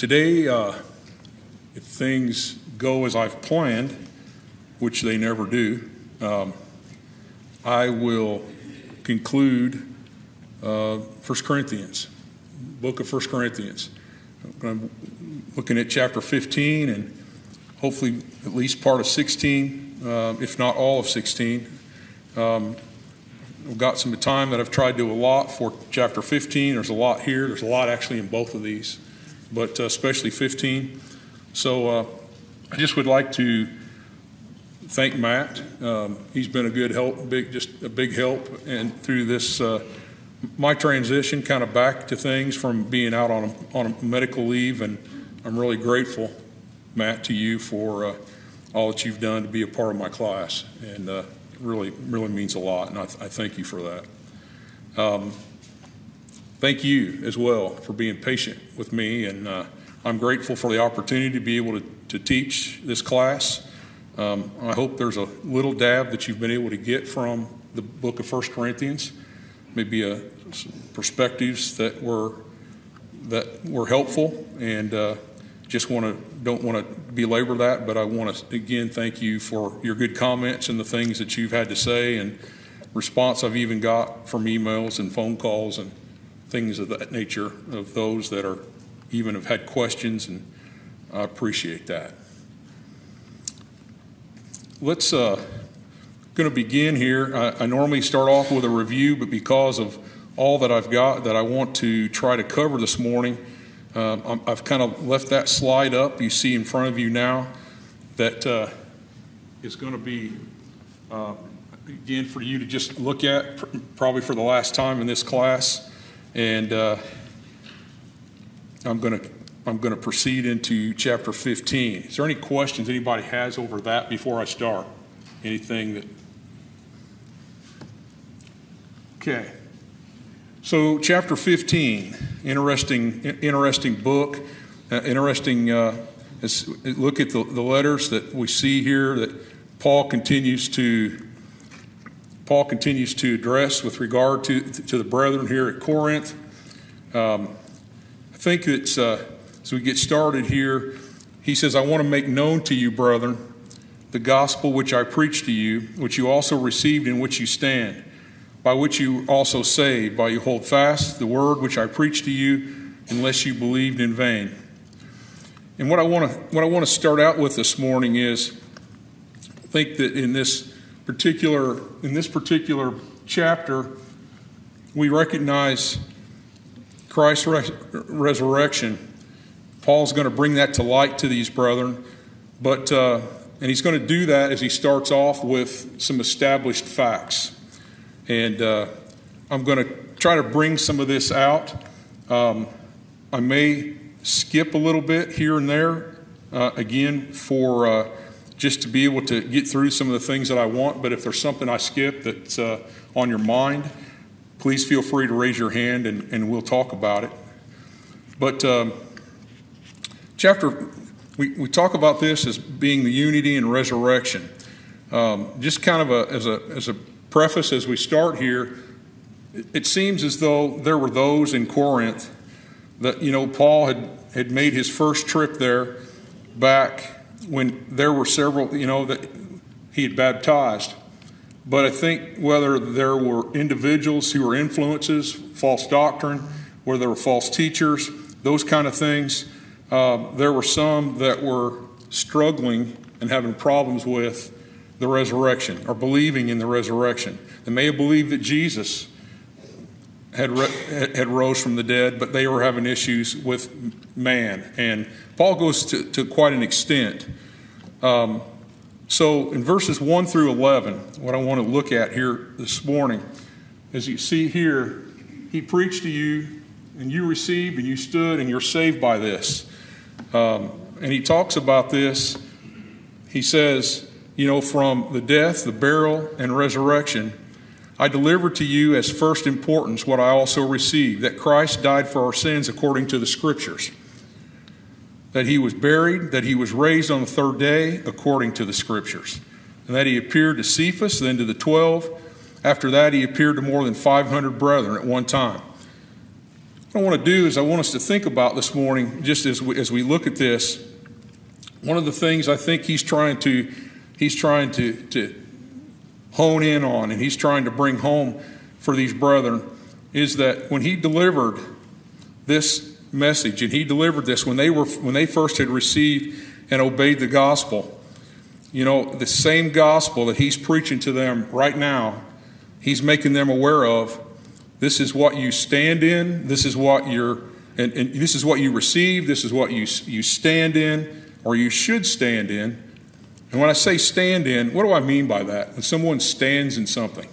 Today, uh, if things go as I've planned, which they never do, um, I will conclude uh, 1 Corinthians, book of 1 Corinthians. I'm looking at chapter 15 and hopefully at least part of 16, uh, if not all of 16. Um, I've got some time that I've tried to allot for chapter 15. There's a lot here. There's a lot actually in both of these, but uh, especially 15. So uh, I just would like to thank Matt. Um, he's been a good help, big, just a big help, and through this, uh, my transition kind of back to things from being out on a, on a medical leave, and I'm really grateful, Matt, to you for uh, all that you've done to be a part of my class, and uh, really, really means a lot, and I, th- I thank you for that. Um, thank you as well for being patient with me, and uh, I'm grateful for the opportunity to be able to, to teach this class. Um, I hope there's a little dab that you've been able to get from the book of First Corinthians, maybe a, perspectives that were that were helpful, and uh, just want to don't want to belabor that, but I want to again thank you for your good comments and the things that you've had to say and response I've even got from emails and phone calls and things of that nature of those that are even have had questions, and I appreciate that. Let's uh, going to begin here. I, I normally start off with a review, but because of all that I've got that I want to try to cover this morning. Um, I've kind of left that slide up. You see in front of you now that uh, is going to be, uh, again, for you to just look at, probably for the last time in this class. And uh, I'm going to I'm going to proceed into chapter 15. Is there any questions anybody has over that before I start? Anything that? Okay. So, chapter 15, interesting, interesting book, uh, interesting. Uh, look at the, the letters that we see here that Paul continues to Paul continues to address with regard to to the brethren here at Corinth. Um, I think it's uh, as we get started here. He says, "I want to make known to you, brethren, the gospel which I preached to you, which you also received, in which you stand." by which you also saved, by you hold fast the word which I preached to you, unless you believed in vain. And what I want to what I want to start out with this morning is I think that in this particular in this particular chapter we recognize Christ's res- resurrection. Paul's going to bring that to light to these brethren, but uh, and he's going to do that as he starts off with some established facts. And uh, I'm going to try to bring some of this out. Um, I may skip a little bit here and there, uh, again, for uh, just to be able to get through some of the things that I want. But if there's something I skip that's uh, on your mind, please feel free to raise your hand and, and we'll talk about it. But um, chapter, we, we talk about this as being the unity and resurrection. Um, just kind of a, as a, as a preface as we start here, it seems as though there were those in Corinth that, you know, Paul had, had made his first trip there back when there were several, you know, that he had baptized. But I think whether there were individuals who were influences, false doctrine, whether there were false teachers, those kind of things, uh, there were some that were struggling and having problems with the resurrection or believing in the resurrection. They may have believed that Jesus had, had rose from the dead, but they were having issues with man. And Paul goes to, to quite an extent. Um, so in verses 1 through 11, what I want to look at here this morning, as you see here, he preached to you, and you received, and you stood, and you're saved by this. Um, and he talks about this. He says, you know, from the death, the burial, and resurrection, I deliver to you as first importance what I also received that Christ died for our sins according to the Scriptures, that he was buried, that he was raised on the third day according to the Scriptures, and that he appeared to Cephas, then to the twelve. After that, he appeared to more than 500 brethren at one time, What I want to do is I want us to think about this morning, just as we, as we look at this. One of the things I think he's trying to he's trying to, to hone in on and he's trying to bring home for these brethren is that when he delivered this message and he delivered this when they were when they first had received and obeyed the gospel you know the same gospel that he's preaching to them right now he's making them aware of this is what you stand in this is what you're and, and this is what you receive this is what you you stand in or you should stand in and when i say stand in what do i mean by that when someone stands in something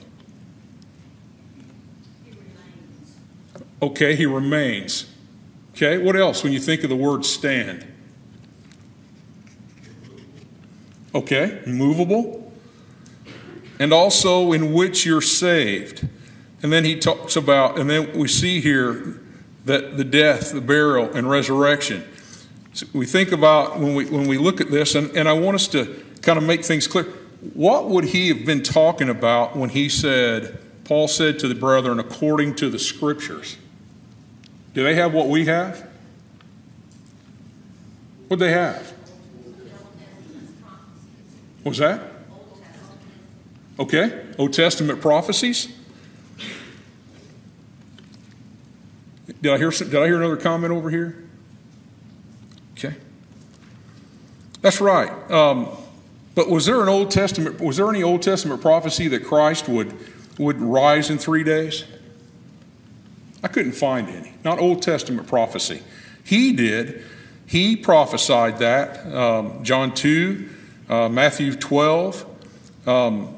okay he remains Okay, what else when you think of the word stand? Okay, movable. And also in which you're saved. And then he talks about, and then we see here that the death, the burial, and resurrection. So we think about when we when we look at this, and, and I want us to kind of make things clear. What would he have been talking about when he said, Paul said to the brethren, according to the scriptures? Do they have what we have? What they have? Was that? Okay, Old Testament prophecies. Did I hear? Did I hear another comment over here? Okay, that's right. Um, but was there an Old Testament? Was there any Old Testament prophecy that Christ would would rise in three days? I couldn't find any. Not Old Testament prophecy. He did. He prophesied that. Um, John 2, uh, Matthew 12. Um,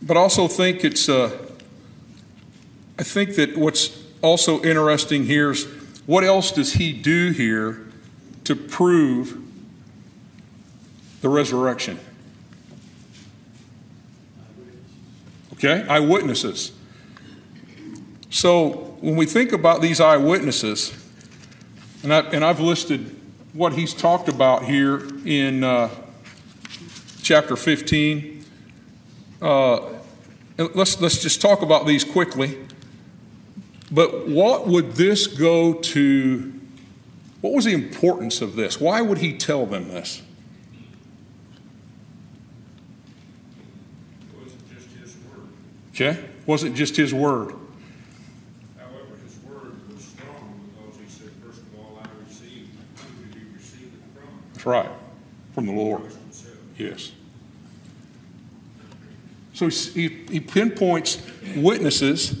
but also think it's, uh, I think that what's also interesting here is what else does he do here to prove the resurrection? Okay, eyewitnesses. So when we think about these eyewitnesses, and, I, and I've listed what he's talked about here in uh, chapter 15. Uh, let's, let's just talk about these quickly. But what would this go to? What was the importance of this? Why would he tell them this? It wasn't just his word. Okay? Wasn't just his word. However, his word was strong because he said, first of all, I received, who did you receive it from? That's right. From the Lord. Yes. So he, he pinpoints witnesses,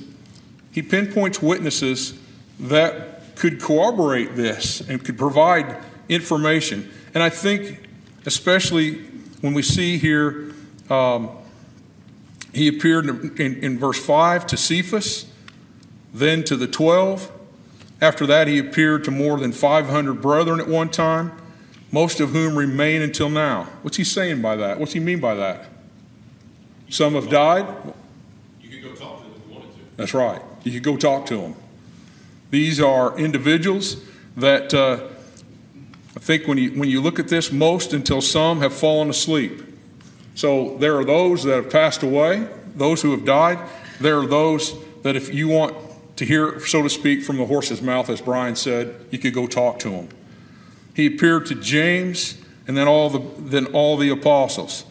he pinpoints witnesses that could corroborate this and could provide information. And I think, especially when we see here, um, he appeared in, in, in verse 5 to Cephas, then to the 12. After that, he appeared to more than 500 brethren at one time, most of whom remain until now. What's he saying by that? What's he mean by that? Some have died? You could go talk to them if you wanted to. That's right. You could go talk to them. These are individuals that uh, I think when you, when you look at this, most until some have fallen asleep. So there are those that have passed away, those who have died. There are those that if you want to hear, so to speak, from the horse's mouth, as Brian said, you could go talk to him. He appeared to James and then all the, then all the apostles.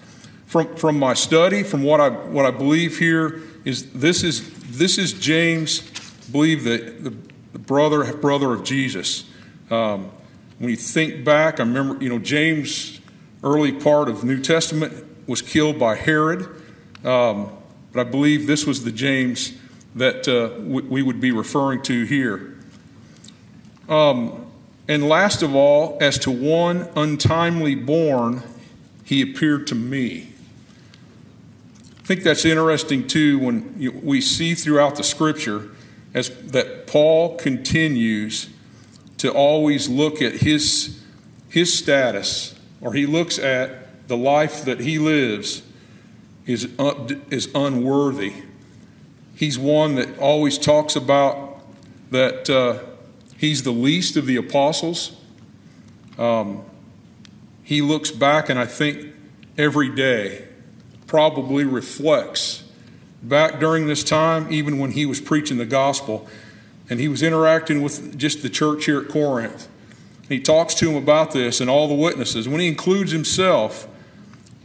From, from my study, from what I, what I believe here, is this is, this is James, believe that the, the brother, brother of Jesus. Um, when you think back, I remember, you know, James, early part of New Testament, was killed by Herod. Um, but I believe this was the James that uh, w- we would be referring to here. Um, and last of all, as to one untimely born, he appeared to me. I think that's interesting too when we see throughout the scripture as that Paul continues to always look at his his status or he looks at the life that he lives is un, is unworthy. He's one that always talks about that uh, he's the least of the apostles. Um, he looks back, and I think every day probably reflects back during this time, even when he was preaching the gospel. and he was interacting with just the church here at Corinth. He talks to him about this and all the witnesses. When he includes himself,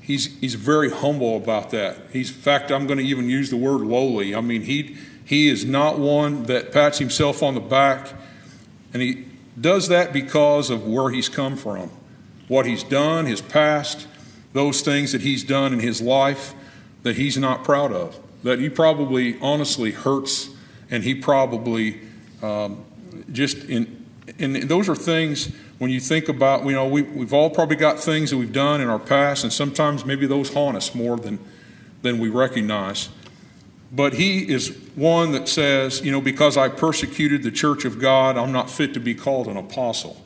he's, he's very humble about that. He's, in fact, I'm going to even use the word lowly. I mean, he, he is not one that pats himself on the back, and he does that because of where he's come from, what he's done, his past, those things that he's done in his life that he's not proud of, that he probably honestly hurts, and he probably um, just in and those are things when you think about, you know, we, we've all probably got things that we've done in our past, and sometimes maybe those haunt us more than, than we recognize. But he is one that says, you know, because I persecuted the church of God, I'm not fit to be called an apostle.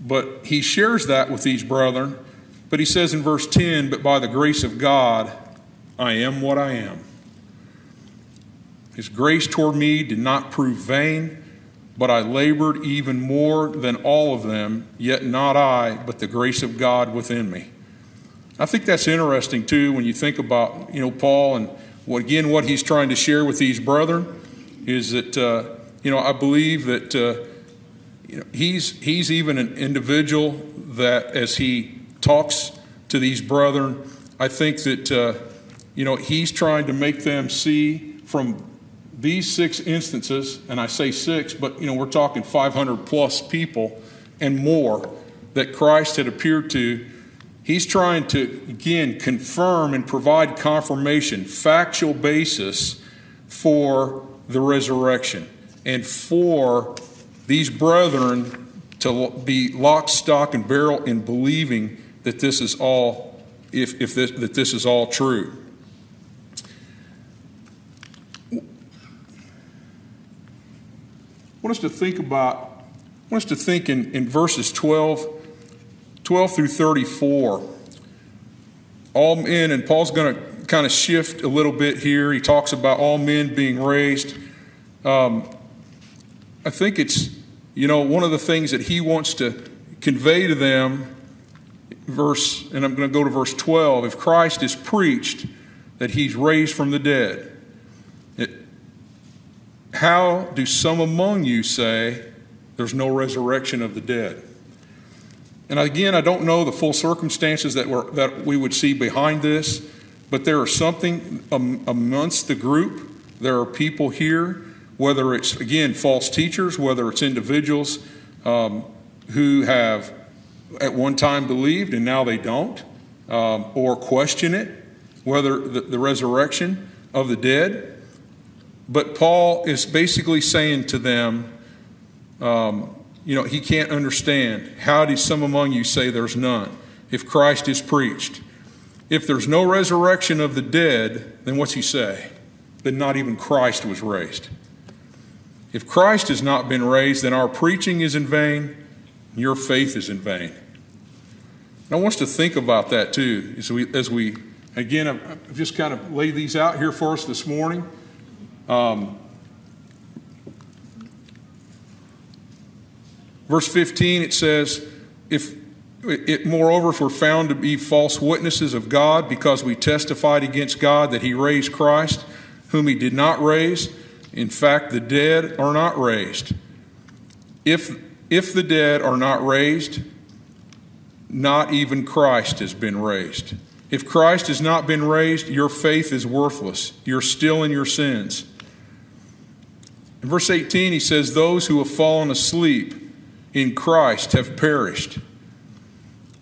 But he shares that with these brethren. But he says in verse 10, But by the grace of God, I am what I am. His grace toward me did not prove vain, but I labored even more than all of them, yet not I, but the grace of God within me. I think that's interesting too when you think about, you know, Paul and what, again, what he's trying to share with these brethren is that, uh, you know, I believe that uh, you know, he's, he's even an individual that as he talks to these brethren, I think that, uh, you know, he's trying to make them see from these six instances, and I say six, but, you know, we're talking 500 plus people and more that Christ had appeared to He's trying to, again, confirm and provide confirmation, factual basis for the resurrection and for these brethren to be lock, stock, and barrel in believing that this is all, if, if this, that this is all true. Want us to think about, I want us to think in, in verses 12 12 through 34. All men, and Paul's going to kind of shift a little bit here. He talks about all men being raised. Um, I think it's, you know, one of the things that he wants to convey to them, verse, and I'm going to go to verse 12. If Christ is preached that he's raised from the dead, how do some among you say there's no resurrection of the dead? And again, I don't know the full circumstances that, were, that we would see behind this, but there is something amongst the group. There are people here, whether it's, again, false teachers, whether it's individuals um, who have at one time believed and now they don't, um, or question it, whether the, the resurrection of the dead. But Paul is basically saying to them, um, you know, he can't understand. How do some among you say there's none if Christ is preached? If there's no resurrection of the dead, then what's he say? Then not even Christ was raised. If Christ has not been raised, then our preaching is in vain, your faith is in vain. And I want us to think about that too, as we, as we again, I've just kind of laid these out here for us this morning. Um, Verse 15, it says, If it, moreover, if we're found to be false witnesses of God because we testified against God that he raised Christ, whom he did not raise, in fact, the dead are not raised. If, if the dead are not raised, not even Christ has been raised. If Christ has not been raised, your faith is worthless. You're still in your sins. In verse 18, he says, Those who have fallen asleep, in Christ have perished.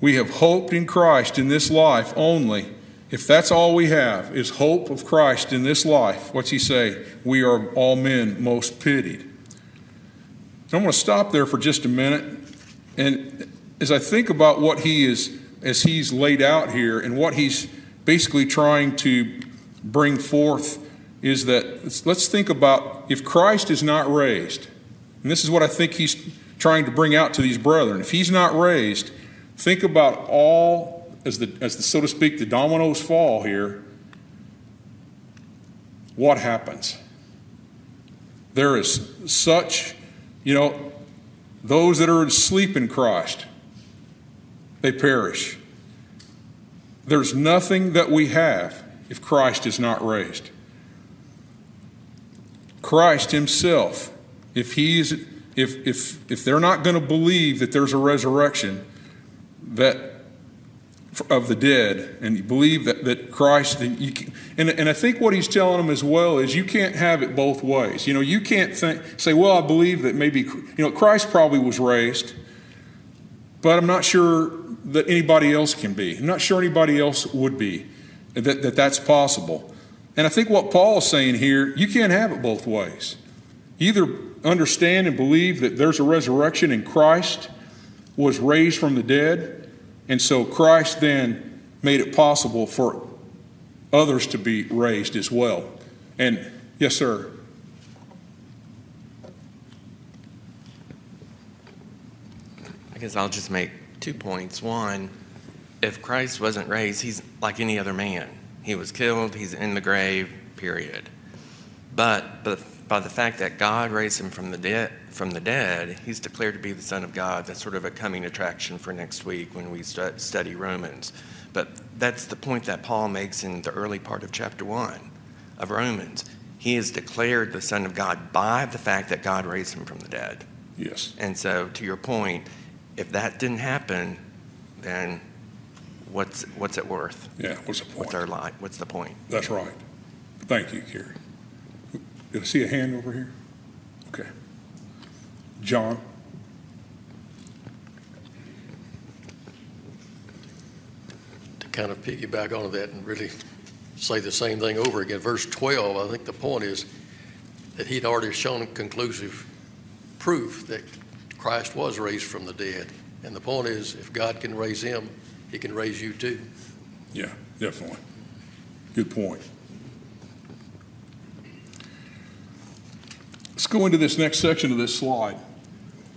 We have hoped in Christ in this life only. If that's all we have is hope of Christ in this life, what's he say? We are all men most pitied. I'm going to stop there for just a minute. And as I think about what he is, as he's laid out here, and what he's basically trying to bring forth, is that let's think about if Christ is not raised, and this is what I think he's trying to bring out to these brethren. If he's not raised, think about all, as the, as the so to speak, the dominoes fall here. What happens? There is such, you know, those that are asleep in Christ, they perish. There's nothing that we have if Christ is not raised. Christ Himself if he's if if if they're not going to believe that there's a resurrection that of the dead and you believe that, that Christ you can, and, and I think what he's telling them as well is you can't have it both ways. You know, you can't think, say, well, I believe that maybe you know Christ probably was raised, but I'm not sure that anybody else can be. I'm not sure anybody else would be that, that that's possible. And I think what Paul is saying here, you can't have it both ways. Either understand and believe that there's a resurrection and Christ was raised from the dead, and so Christ then made it possible for others to be raised as well. And yes, sir. I guess I'll just make two points. One, if Christ wasn't raised, he's like any other man. He was killed, he's in the grave, period. But, but by the fact that God raised him from the, dead, from the dead, he's declared to be the Son of God. That's sort of a coming attraction for next week when we st- study Romans. But that's the point that Paul makes in the early part of chapter 1 of Romans. He is declared the Son of God by the fact that God raised him from the dead. Yes. And so, to your point, if that didn't happen, then what's what's it worth? Yeah, what's the point? What's our life? What's the point? That's right. Thank you, Kerry. Did I see a hand over here? Okay. John? to kind of piggyback onto that and really say the same thing over again. Verse 12, I think the point is that he'd already shown conclusive proof that Christ was raised from the dead. And the point is, if God can raise him, he can raise you too. Yeah, definitely. Good point. Let's go into this next section of this slide.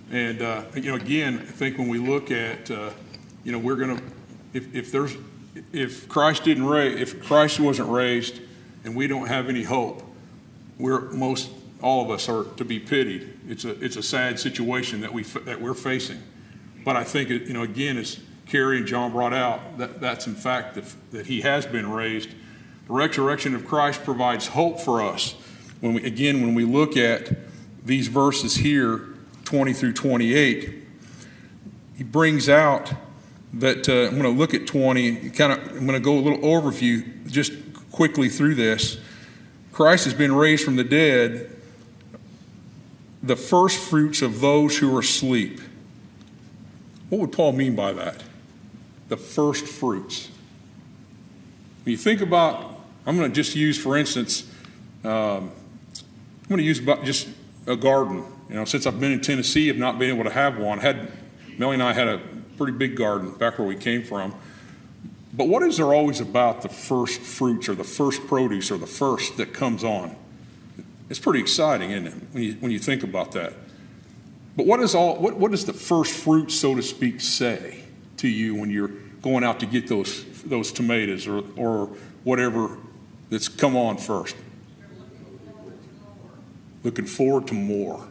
And, uh, you know, again, I think when we look at, uh, you know, we're going to, if, if there's, if Christ didn't raise, if Christ wasn't raised and we don't have any hope, we're most, all of us are to be pitied. It's a, it's a sad situation that we, that we're facing. But I think, it, you know, again, as Kerry and John brought out, that, that's in fact that, that he has been raised. The resurrection of Christ provides hope for us. When we, again, when we look at these verses here, 20 through 28, he brings out that uh, I'm going to look at 20, kind of, I'm going to go a little overview just quickly through this. Christ has been raised from the dead, the first fruits of those who are asleep. What would Paul mean by that? The first fruits. When you think about, I'm going to just use, for instance, um, I'm going to use about just a garden. You know, since I've been in Tennessee, I've not been able to have one. I had Melly and I had a pretty big garden back where we came from. But what is there always about the first fruits or the first produce or the first that comes on? It's pretty exciting, isn't it, when you, when you think about that? But what, is all, what, what does the first fruit, so to speak, say to you when you're going out to get those, those tomatoes or, or whatever that's come on first? Looking forward to more.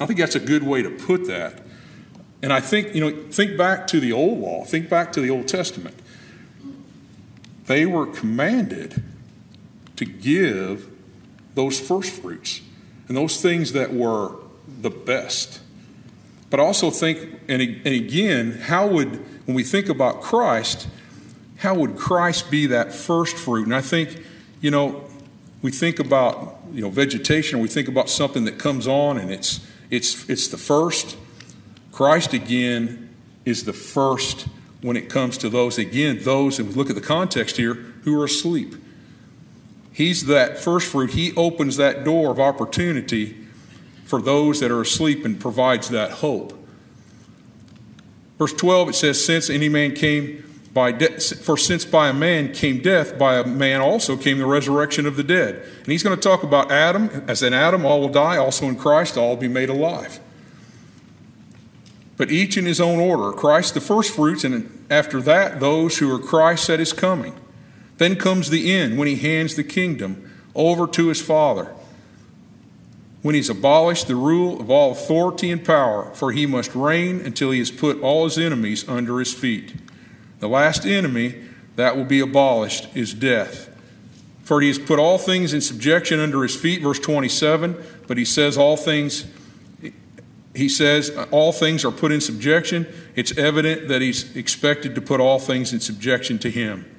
I think that's a good way to put that. And I think, you know, think back to the old law, think back to the Old Testament. They were commanded to give those first fruits and those things that were the best. But also think, and, and again, how would, when we think about Christ, how would Christ be that first fruit? And I think, you know, we think about, you know, vegetation, we think about something that comes on and it's, it's, it's the first. Christ, again, is the first when it comes to those, again, those, and we look at the context here, who are asleep. He's that first fruit. He opens that door of opportunity for those that are asleep and provides that hope. Verse 12, it says, Since any man came by death, for since by a man came death, by a man also came the resurrection of the dead. And he's going to talk about Adam. As in Adam, all will die, also in Christ, all will be made alive. But each in his own order Christ the first fruits, and after that, those who are Christ at his coming. Then comes the end when he hands the kingdom over to his Father. When he's abolished the rule of all authority and power, for he must reign until he has put all his enemies under his feet. The last enemy that will be abolished is death. For he has put all things in subjection under his feet, verse 27, but he says all things he says all things are put in subjection. It's evident that he's expected to put all things in subjection to him.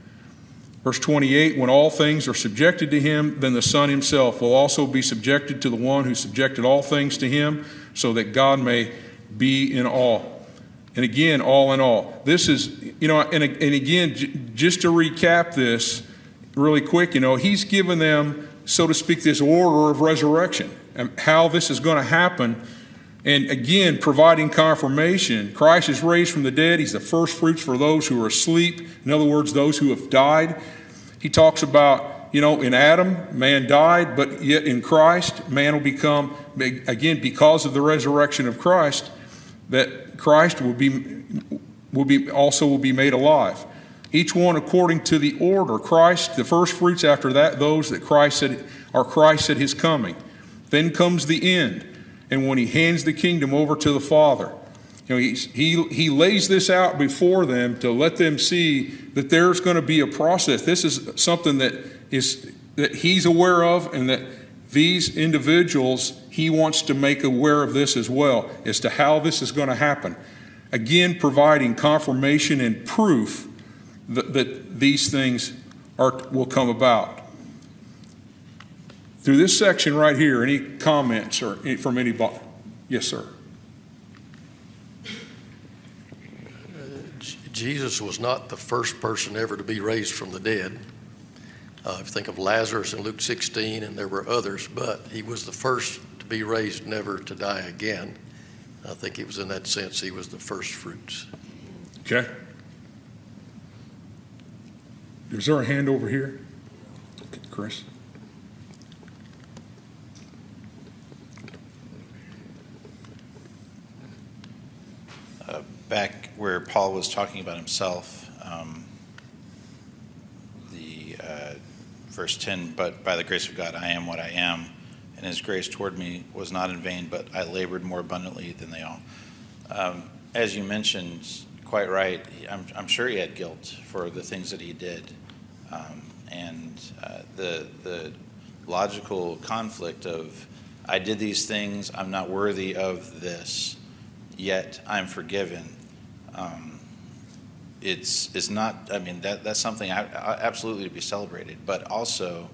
Verse 28 When all things are subjected to him, then the Son himself will also be subjected to the one who subjected all things to him, so that God may be in all. And again, all in all. This is, you know, and, and again, j- just to recap this really quick, you know, he's given them, so to speak, this order of resurrection and how this is going to happen. And again, providing confirmation. Christ is raised from the dead. He's the first fruits for those who are asleep. In other words, those who have died. He talks about, you know, in Adam, man died, but yet in Christ, man will become, again, because of the resurrection of Christ, that Christ will be, will be also will be made alive. Each one according to the order. Christ, the first fruits after that, those that Christ said are Christ at his coming. Then comes the end, and when he hands the kingdom over to the Father. You know, he, he, he lays this out before them to let them see that there's going to be a process. This is something that is that he's aware of, and that these individuals he wants to make aware of this as well as to how this is going to happen. Again, providing confirmation and proof that, that these things are, will come about. Through this section right here, any comments or from anybody? Yes, sir. Jesus was not the first person ever to be raised from the dead. Uh, if you think of Lazarus in Luke 16, and there were others, but he was the first to be raised, never to die again. I think it was in that sense he was the first fruits. Okay. Is there a hand over here? Okay, Chris. Uh, back where Paul was talking about himself, um, the uh, verse 10, but by the grace of God I am what I am, and his grace toward me was not in vain, but I labored more abundantly than they all. Um, as you mentioned, quite right, I'm, I'm, sure he had guilt for the things that he did. Um, and uh, the, the logical conflict of, I did these things, I'm not worthy of this yet I'm forgiven. Um, it's it's not. I mean that that's something I, I absolutely to be celebrated. But also,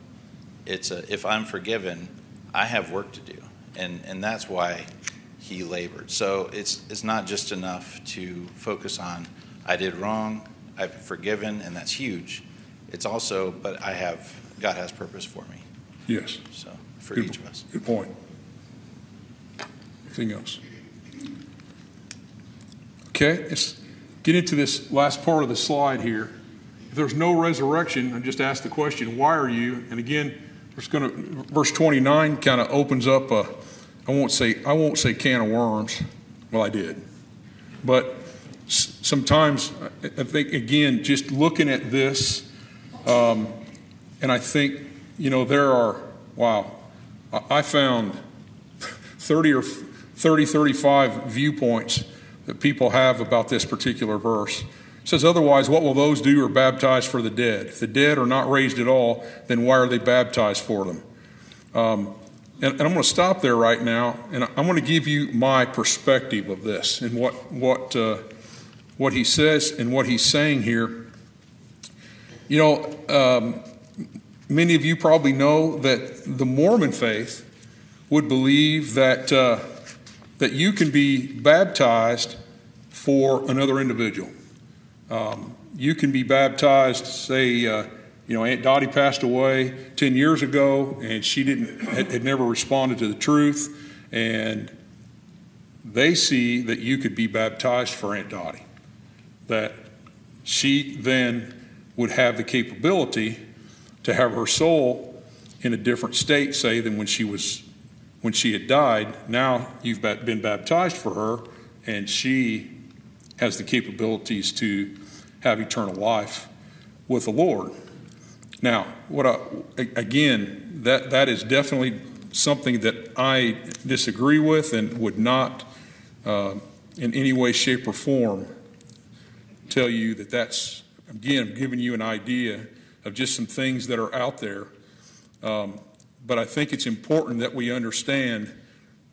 it's a if I'm forgiven, I have work to do, and and that's why he labored. So it's it's not just enough to focus on I did wrong, I've been forgiven, and that's huge. It's also, but I have God has purpose for me. Yes. So for good, each of us. Good point. Anything else? Okay, let's get into this last part of the slide here. If there's no resurrection, I just ask the question, why are you? And again, it's going to verse 29 kind of opens up a I won't say I won't say can of worms. Well, I did, but sometimes I think again, just looking at this, um, and I think you know there are wow, I found 30 or 30, 35 viewpoints that people have about this particular verse. It says, Otherwise, what will those do who are baptized for the dead? If the dead are not raised at all, then why are they baptized for them? Um, and, and, I'm going to stop there right now, and I'm going to give you my perspective of this and what, what, uh, what he says and what he's saying here. You know, um, many of you probably know that the Mormon faith would believe that. Uh, that you can be baptized for another individual. Um, you can be baptized, say, uh, you know, Aunt Dottie passed away 10 years ago and she didn't, had, had never responded to the truth. And they see that you could be baptized for Aunt Dottie. That she then would have the capability to have her soul in a different state, say, than when she was when she had died, now you've been baptized for her, and she has the capabilities to have eternal life with the Lord. Now, what I, again, that, that is definitely something that I disagree with and would not, uh, in any way, shape, or form, tell you that that's, again, I'm giving you an idea of just some things that are out there. Um, but I think it's important that we understand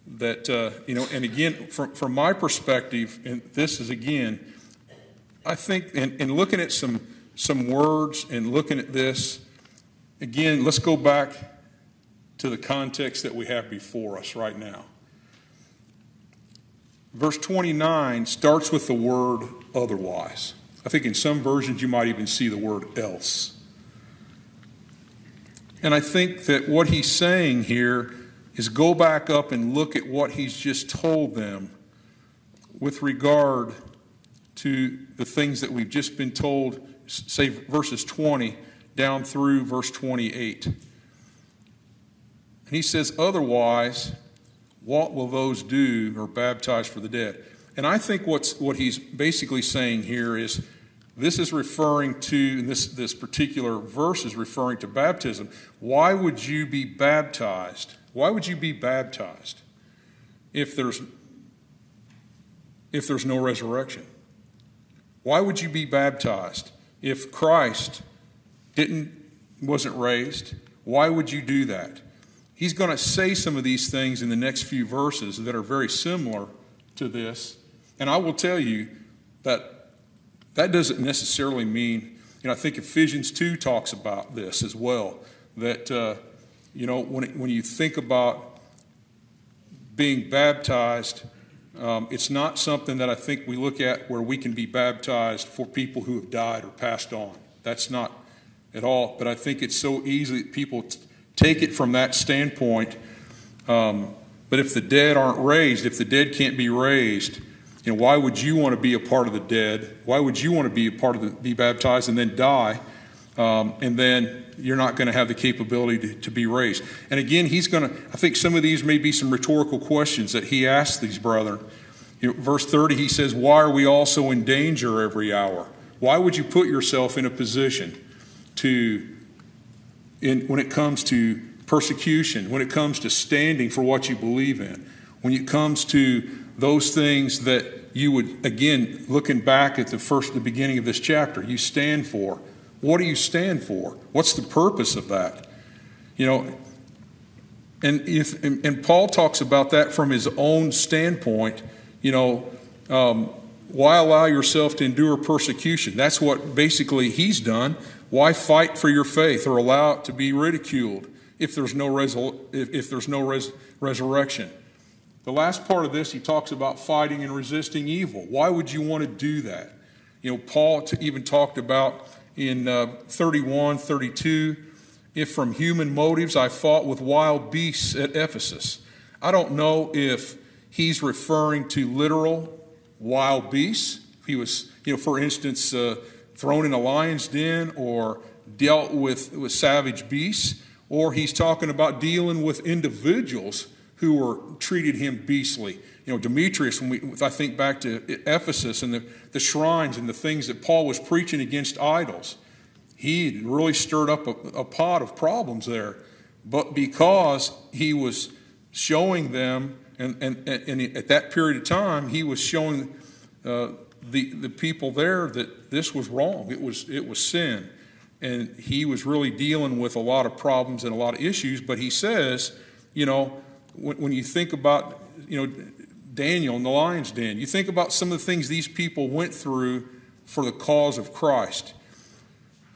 that, uh, you know, and again, from, from my perspective, and this is again, I think, in, in looking at some, some words and looking at this, again, let's go back to the context that we have before us right now. Verse 29 starts with the word otherwise. I think in some versions you might even see the word else. And I think that what he's saying here is go back up and look at what he's just told them with regard to the things that we've just been told, say verses 20 down through verse 28. And he says, Otherwise, what will those do who are baptized for the dead? And I think what's, what he's basically saying here is this is referring to, this, this particular verse is referring to baptism. Why would you be baptized? Why would you be baptized if there's, if there's no resurrection? Why would you be baptized if Christ didn't, wasn't raised? Why would you do that? He's going to say some of these things in the next few verses that are very similar to this. And I will tell you that that doesn't necessarily mean, you know, I think Ephesians 2 talks about this as well. That, uh, you know, when, it, when you think about being baptized, um, it's not something that I think we look at where we can be baptized for people who have died or passed on. That's not at all. But I think it's so easy that people t- take it from that standpoint. Um, but if the dead aren't raised, if the dead can't be raised, you know, why would you want to be a part of the dead? Why would you want to be a part of the, be baptized and then die? Um, and then you're not going to have the capability to, to be raised. And again, he's going to, I think some of these may be some rhetorical questions that he asks these brethren. You know, verse 30, he says, Why are we also in danger every hour? Why would you put yourself in a position to, in, when it comes to persecution, when it comes to standing for what you believe in, when it comes to those things that you would, again, looking back at the first, the beginning of this chapter, you stand for. What do you stand for? What's the purpose of that? You know, and, if, and, and Paul talks about that from his own standpoint. You know, um, why allow yourself to endure persecution? That's what basically he's done. Why fight for your faith or allow it to be ridiculed if there's no, resol- if, if there's no res- resurrection? The last part of this, he talks about fighting and resisting evil. Why would you want to do that? You know, Paul even talked about in uh, 31, 32, if from human motives I fought with wild beasts at Ephesus. I don't know if he's referring to literal wild beasts. He was, you know, for instance, uh, thrown in a lion's den or dealt with, with savage beasts, or he's talking about dealing with individuals who were treated him beastly. You know, Demetrius, when we, I think back to Ephesus and the, the shrines and the things that Paul was preaching against idols, he really stirred up a, a pot of problems there. But because he was showing them, and, and, and at that period of time, he was showing uh, the, the people there that this was wrong. It was, it was sin. And he was really dealing with a lot of problems and a lot of issues. But he says, you know, when, when you think about, you know, Daniel in the lion's den, you think about some of the things these people went through for the cause of Christ.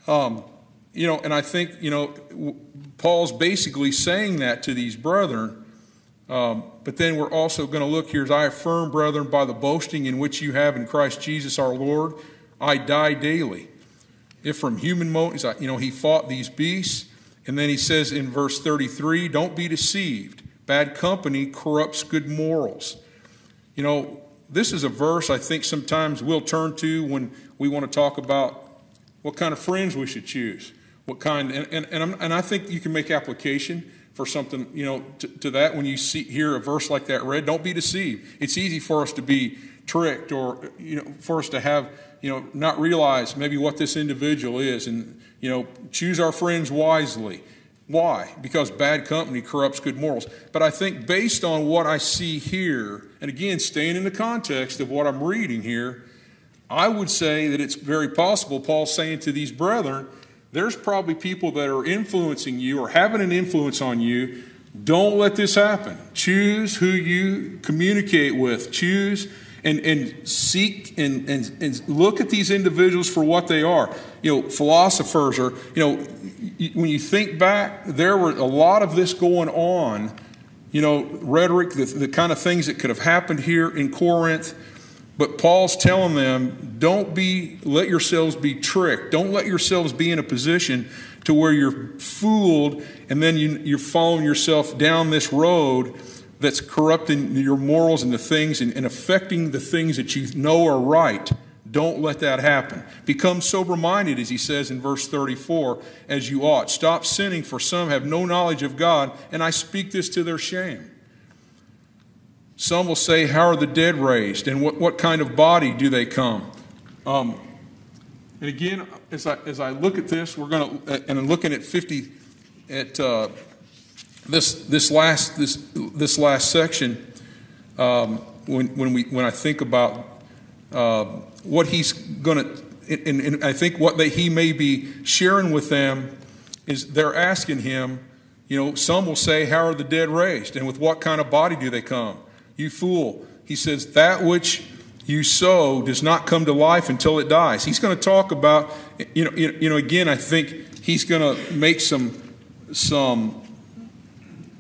Um, you know, and I think, you know, Paul's basically saying that to these brethren. Um, but then we're also going to look here as I affirm, brethren, by the boasting in which you have in Christ Jesus our Lord, I die daily. If from human motives, you know, he fought these beasts. And then he says in verse 33 don't be deceived. Bad company corrupts good morals. You know, this is a verse I think sometimes we'll turn to when we want to talk about what kind of friends we should choose. What kind, and, and, and, and i think you can make application for something, you know, to, to that when you see, hear a verse like that read. Don't be deceived. It's easy for us to be tricked or, you know, for us to have, you know, not realize maybe what this individual is and, you know, choose our friends wisely. Why? Because bad company corrupts good morals. But I think based on what I see here, and again, staying in the context of what I'm reading here, I would say that it's very possible Paul's saying to these brethren, there's probably people that are influencing you or having an influence on you Don't let this happen. Choose who you communicate with. Choose and, and seek and, and, and look at these individuals for what they are. You know, philosophers are, you know, when you think back, there were a lot of this going on, you know, rhetoric, the, the kind of things that could have happened here in Corinth. But Paul's telling them, don't be, let yourselves be tricked. Don't let yourselves be in a position to where you're fooled and then you, you're following yourself down this road that's corrupting your morals and the things and, and affecting the things that you know are right. Don't let that happen. Become sober minded, as he says in verse 34, as you ought. Stop sinning, for some have no knowledge of God, and I speak this to their shame. Some will say, How are the dead raised? And what, what kind of body do they come? Um, and again, as I, as I look at this, we're going to, and I'm looking at 50, at uh, this, this, last, this, this last section, um, when, when, we, when I think about uh, what he's going to, and, and, I think what they, he may be sharing with them is they're asking him, you know, some will say, How are the dead raised? And with what kind of body do they come? You fool. He says, That which you sow does not come to life until it dies. He's going to talk about, you know, you know again, I think he's going to make some, some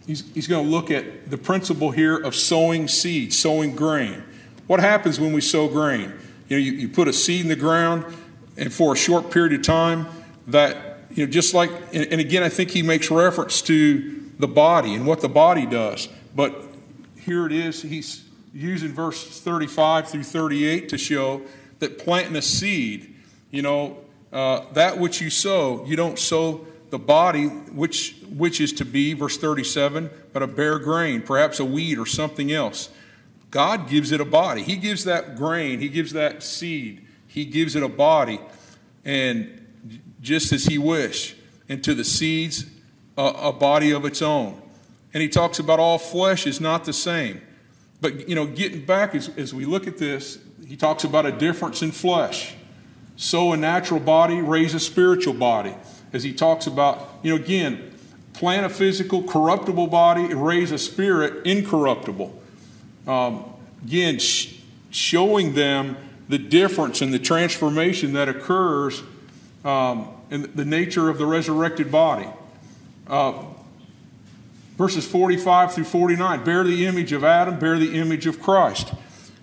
he's, he's going to look at the principle here of sowing seed, sowing grain. What happens when we sow grain? You know, you, you put a seed in the ground, and for a short period of time, that, you know, just like, and, and again, I think he makes reference to the body and what the body does. But here it is, he's using verse 35 through 38 to show that planting a seed, you know, uh, that which you sow, you don't sow the body, which, which is to be, verse 37, but a bare grain, perhaps a weed or something else. God gives it a body. He gives that grain, He gives that seed, He gives it a body, and just as He wish. And to the seeds, a, a body of its own. And He talks about all flesh is not the same. But, you know, getting back as, as we look at this, He talks about a difference in flesh. Sow a natural body, raise a spiritual body as he talks about, you know, again, plant a physical, corruptible body raise a spirit, incorruptible. Um, again, sh- showing them the difference and the transformation that occurs um, in the nature of the resurrected body. Uh, verses 45 through 49 bear the image of Adam, bear the image of Christ.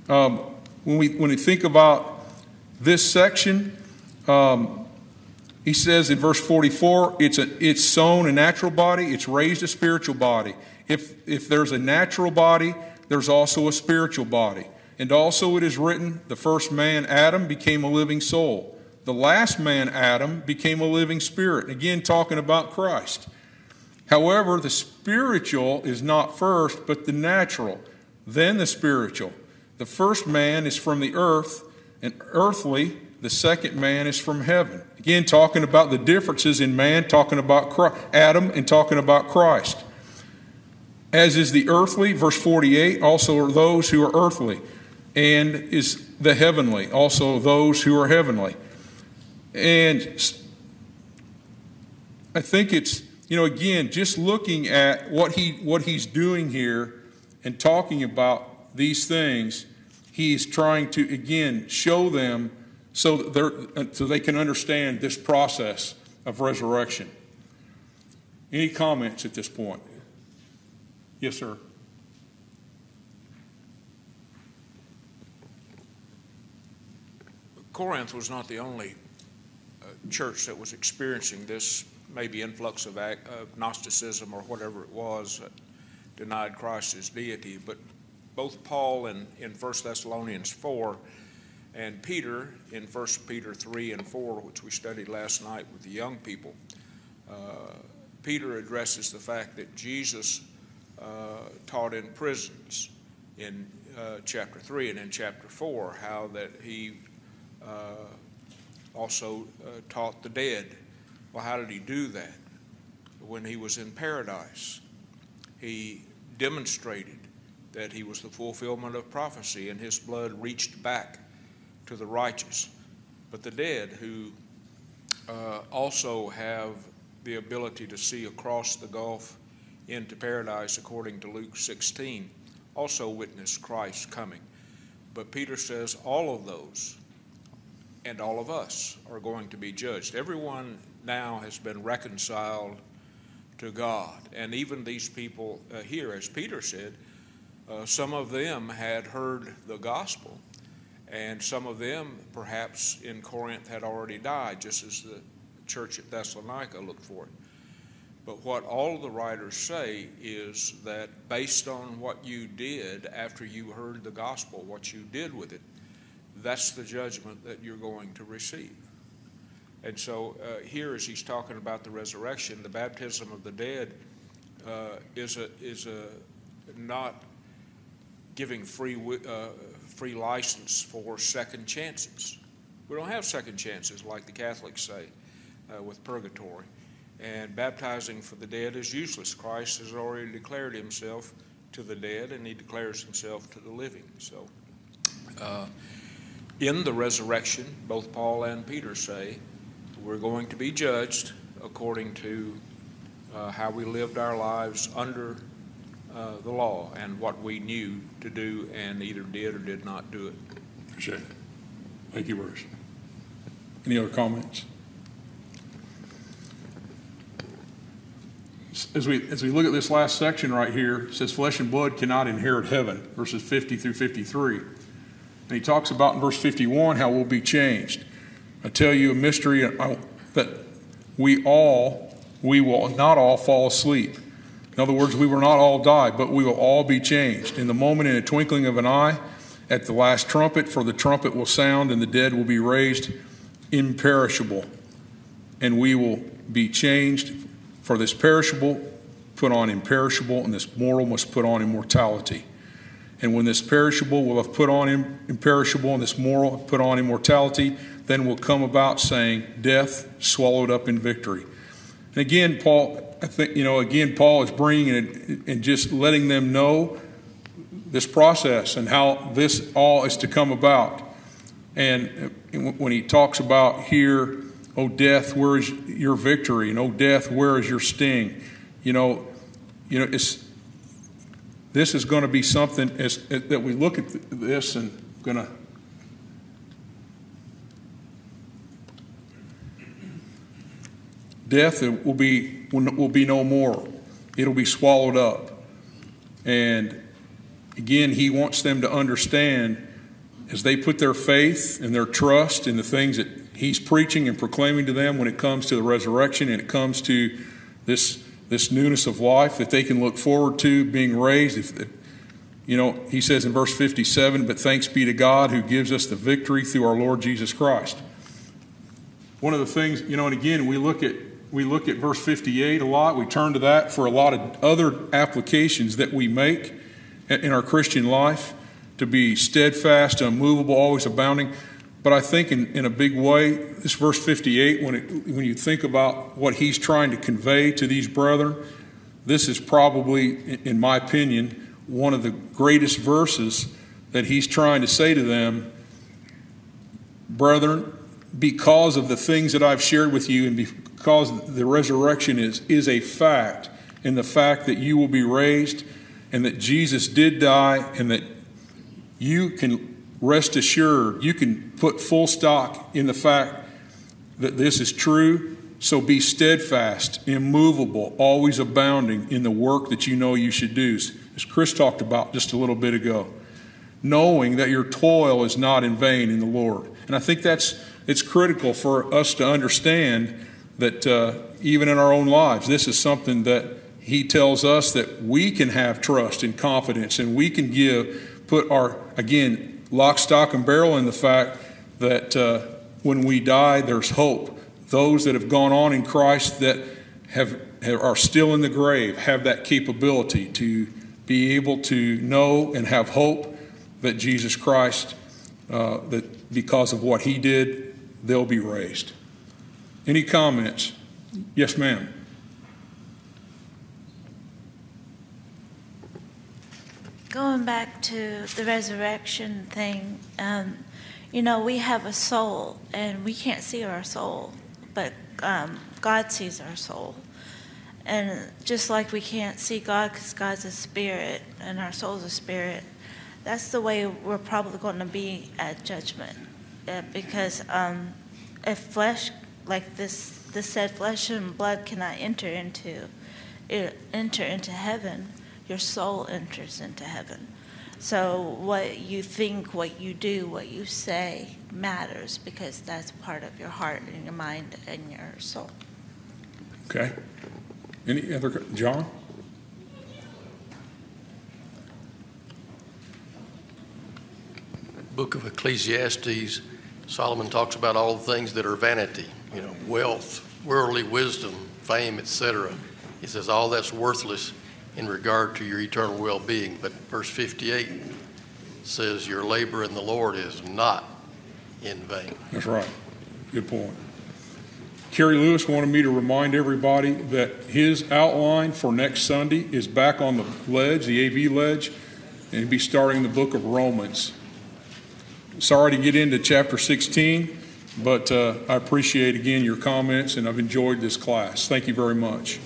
Um, when, we, when we think about this section, um, he says in verse 44, it's, a, it's sown a natural body, it's raised a spiritual body. If, if there's a natural body, there's also a spiritual body. And also it is written, the first man, Adam, became a living soul. The last man, Adam, became a living spirit. Again, talking about Christ. However, the spiritual is not first, but the natural, then the spiritual. The first man is from the earth, and earthly, the second man is from heaven. Again, talking about the differences in man, talking about Christ, Adam, and talking about Christ. As is the earthly, verse 48, also are those who are earthly, and is the heavenly, also those who are heavenly. And I think it's, you know, again, just looking at what he what he's doing here and talking about these things, he's trying to again show them so, so they can understand this process of resurrection. Any comments at this point? Yes, sir. Corinth was not the only uh, church that was experiencing this maybe influx of, of Gnosticism or whatever it was that denied Christ deity, but both Paul and in 1 Thessalonians 4 and Peter in 1 Peter 3 and 4, which we studied last night with the young people, uh, Peter addresses the fact that Jesus uh, taught in prisons in uh, chapter 3 and in chapter 4, how that he uh, also uh, taught the dead. Well, how did he do that? When he was in paradise, he demonstrated that he was the fulfillment of prophecy, and his blood reached back to the righteous, but the dead who uh, also have the ability to see across the gulf into paradise according to Luke 16 also witness Christ coming. But Peter says all of those and all of us are going to be judged. Everyone now has been reconciled to God. And even these people uh, here, as Peter said, uh, some of them had heard the gospel, and some of them, perhaps in Corinth, had already died, just as the church at Thessalonica looked for it. But what all the writers say is that based on what you did after you heard the gospel, what you did with it, that's the judgment that you're going to receive. And so uh, here, as he's talking about the resurrection, the baptism of the dead uh, is a is a not giving free uh, free license for second chances. We don't have second chances like the Catholics say uh, with purgatory. And baptizing for the dead is useless. Christ has already declared himself to the dead, and he declares himself to the living. So, uh, in the resurrection, both Paul and Peter say we're going to be judged according to uh, how we lived our lives under uh, the law and what we knew to do and either did or did not do it. Appreciate it. Thank you, Bruce. Any other comments? As we, as we look at this last section right here, it says flesh and blood cannot inherit heaven, verses 50 through 53. And he talks about in verse 51 how we'll be changed. I tell you a mystery that we all, we will not all fall asleep. In other words, we will not all die, but we will all be changed. In the moment, in a twinkling of an eye, at the last trumpet, for the trumpet will sound, and the dead will be raised imperishable, and we will be changed. For this perishable put on imperishable, and this mortal must put on immortality. And when this perishable will have put on imperishable, and this mortal have put on immortality, then will come about saying, Death swallowed up in victory. And again, Paul, I think, you know, again, Paul is bringing it and just letting them know this process and how this all is to come about. And when he talks about here, oh, death, where is your victory? And oh, death, where is your sting? You know, you know, it's, this is going to be something as, that we look at this and going to death will be, will be no more. It'll be swallowed up. And again, he wants them to understand as they put their faith and their trust in the things that he's preaching and proclaiming to them when it comes to the resurrection and it comes to this, this newness of life that they can look forward to being raised. If, you know, he says in verse 57, but thanks be to God who gives us the victory through our Lord Jesus Christ. One of the things, you know, and again, we look at we look at verse 58 a lot. We turn to that for a lot of other applications that we make in our Christian life to be steadfast, unmovable, always abounding. But I think in, in a big way, this verse 58, when, it, when you think about what he's trying to convey to these brethren, this is probably, in my opinion, one of the greatest verses that he's trying to say to them, brethren, because of the things that I've shared with you and because the resurrection is, is a fact, and the fact that you will be raised, and that Jesus did die, and that you can rest assured, you can put full stock in the fact that this is true. So be steadfast, immovable, always abounding in the work that you know you should do, as Chris talked about just a little bit ago. Knowing that your toil is not in vain in the Lord. And I think that's it's critical for us to understand that uh, even in our own lives, this is something that He tells us that we can have trust and confidence, and we can give, put our, again, lock, stock, and barrel in the fact that uh, when we die, there's hope. Those that have gone on in Christ that have, have are still in the grave have that capability to be able to know and have hope that Jesus Christ, uh, that because of what He did, they'll be raised. Any comments? Yes, ma'am. Going back to the resurrection thing, um, you know, we have a soul and we can't see our soul, but um, God sees our soul. And just like we can't see God because God's a spirit and our soul's a spirit, that's the way we're probably going to be at judgment. Uh, because um, if flesh, like this, this said, flesh and blood cannot enter into, it, enter into heaven, your soul enters into heaven. So what you think, what you do, what you say matters because that's part of your heart and your mind and your soul. Okay. Any other, John? Book of Ecclesiastes, Solomon talks about all the things that are vanity, you know, wealth, worldly wisdom, fame, etc. He says all that's worthless in regard to your eternal well-being. But verse 58 says your labor in the Lord is not in vain. That's right. Good point. Kerry Lewis wanted me to remind everybody that his outline for next Sunday is back on the ledge, the AV ledge, and he'll be starting the book of Romans. Sorry to get into chapter 16, but uh, I appreciate again your comments and I've enjoyed this class. Thank you very much.